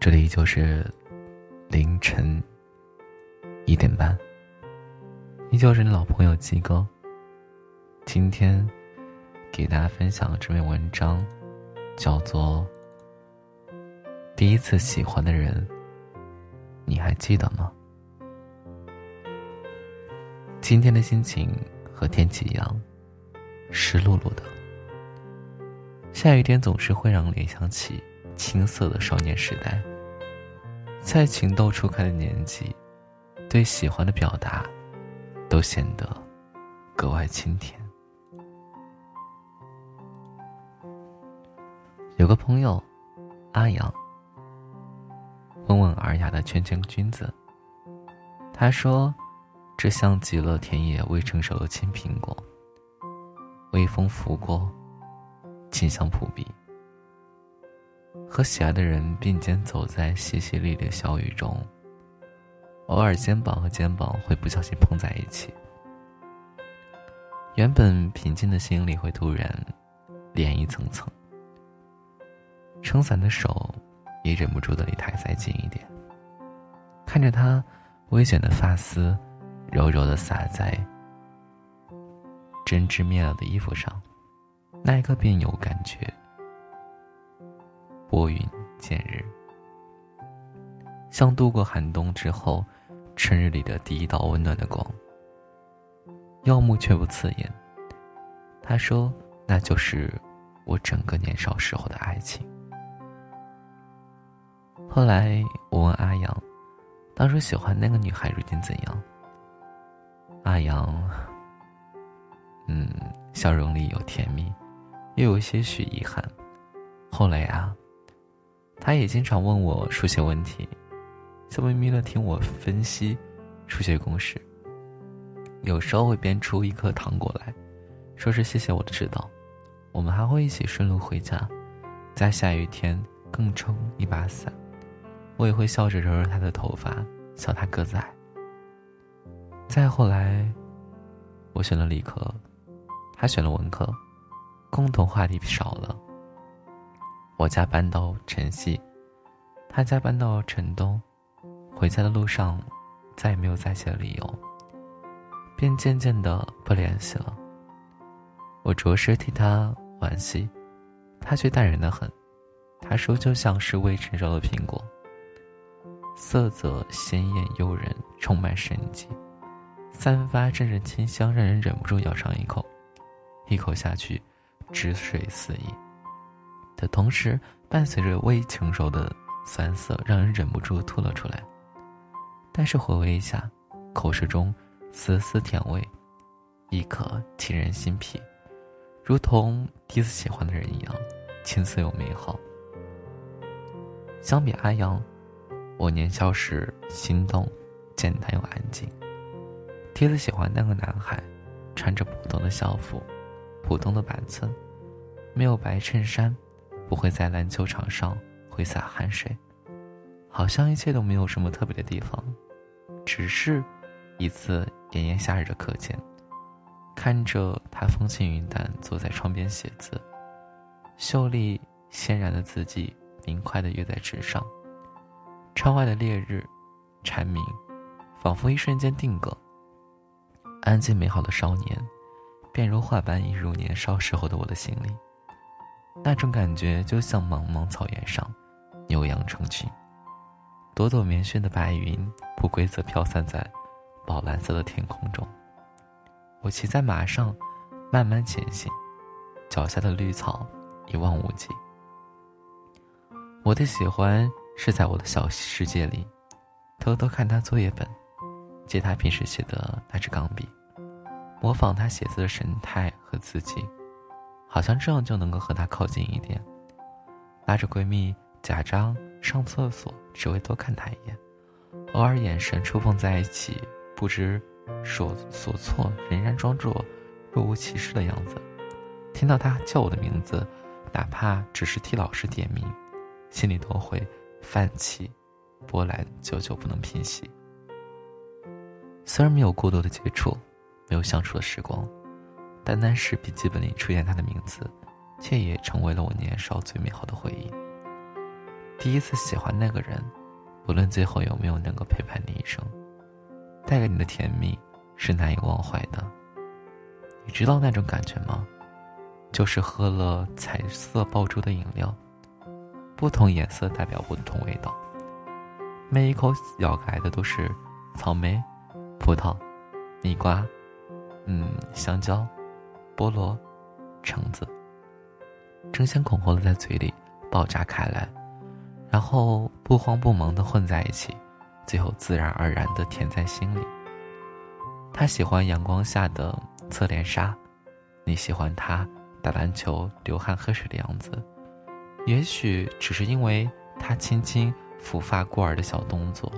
这里就是凌晨一点半，依旧是你老朋友鸡哥。今天给大家分享的这篇文章叫做《第一次喜欢的人》，你还记得吗？今天的心情和天气一样，湿漉漉的。下雨天总是会让人联想起。青涩的少年时代，在情窦初开的年纪，对喜欢的表达，都显得格外清甜。有个朋友，阿阳，温文尔雅的圈圈君子。他说：“这像极了田野未成熟的青苹果，微风拂过，清香扑鼻。”和喜爱的人并肩走在淅淅沥沥小雨中，偶尔肩膀和肩膀会不小心碰在一起，原本平静的心里会突然涟漪层层。撑伞的手也忍不住的离他再近一点，看着他微卷的发丝柔柔的洒在针织面料的衣服上，那一刻便有感觉。拨云见日，像度过寒冬之后，春日里的第一道温暖的光。耀目却不刺眼。他说：“那就是我整个年少时候的爱情。”后来我问阿阳：“当初喜欢那个女孩，如今怎样？”阿阳，嗯，笑容里有甜蜜，又有些许遗憾。后来啊。他也经常问我数学问题，笑眯眯的听我分析数学公式。有时候会编出一颗糖果来，说是谢谢我的指导。我们还会一起顺路回家，在下雨天更撑一把伞。我也会笑着揉揉他的头发，笑他个子矮。再后来，我选了理科，他选了文科，共同话题少了。我家搬到城西，他家搬到城东，回家的路上，再也没有在一起的理由，便渐渐的不联系了。我着实替他惋惜，他却淡然的很。他说就像是未成熟的苹果，色泽鲜艳诱人，充满生机，散发阵阵清香，让人忍不住咬上一口，一口下去，汁水四溢。的同时，伴随着未成熟的酸涩，让人忍不住吐了出来。但是回味一下，口舌中丝丝甜味，亦可沁人心脾，如同第一次喜欢的人一样，青涩又美好。相比阿阳，我年少时心动，简单又安静。第一次喜欢那个男孩，穿着普通的校服，普通的板寸，没有白衬衫。不会在篮球场上挥洒汗水，好像一切都没有什么特别的地方，只是一次炎炎夏日的课间，看着他风轻云淡坐在窗边写字，秀丽鲜然的字迹明快的跃在纸上，窗外的烈日蝉鸣，仿佛一瞬间定格。安静美好的少年，便如画般映入年少时候的我的心里。那种感觉就像茫茫草原上，牛羊成群，朵朵棉絮的白云不规则飘散在宝蓝色的天空中。我骑在马上，慢慢前行，脚下的绿草一望无际。我的喜欢是在我的小世界里，偷偷看他作业本，借他平时写的那支钢笔，模仿他写字的神态和字迹。好像这样就能够和他靠近一点，拉着闺蜜假装上厕所，只为多看他一眼，偶尔眼神触碰在一起，不知所所措，仍然装作若无其事的样子。听到他叫我的名字，哪怕只是替老师点名，心里都会泛起波澜，久久不能平息。虽然没有过多的接触，没有相处的时光。单单是笔记本里出现他的名字，却也成为了我年少最美好的回忆。第一次喜欢那个人，不论最后有没有能够陪伴你一生，带给你的甜蜜是难以忘怀的。你知道那种感觉吗？就是喝了彩色爆珠的饮料，不同颜色代表不同味道，每一口咬开的都是草莓、葡萄、蜜瓜，嗯，香蕉、菠萝、橙子，争先恐后的在嘴里爆炸开来。然后不慌不忙的混在一起，最后自然而然的甜在心里。他喜欢阳光下的侧脸杀，你喜欢他打篮球流汗喝水的样子。也许只是因为他轻轻抚发过耳的小动作，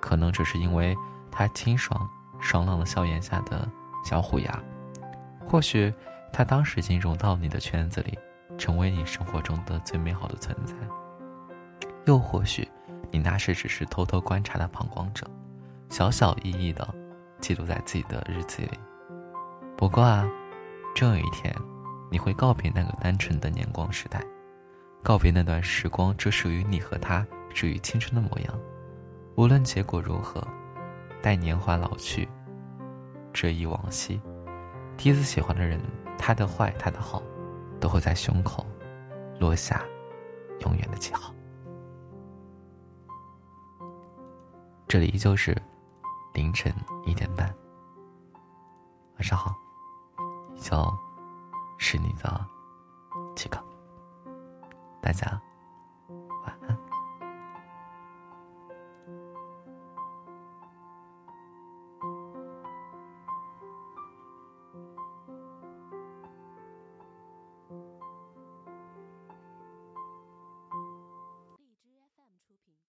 可能只是因为他清爽爽朗的笑颜下的小虎牙，或许他当时已经融到你的圈子里，成为你生活中的最美好的存在。又或许，你那时只是偷偷观察的旁观者，小小意义的记录在自己的日记里。不过啊，终有一天，你会告别那个单纯的年光时代，告别那段时光只属于你和他属于青春的模样。无论结果如何，待年华老去，追忆往昔，第一次喜欢的人，他的坏，他的好，都会在胸口落下永远的记号。这里依旧是凌晨一点半。晚上好，依旧是你的几个，大家。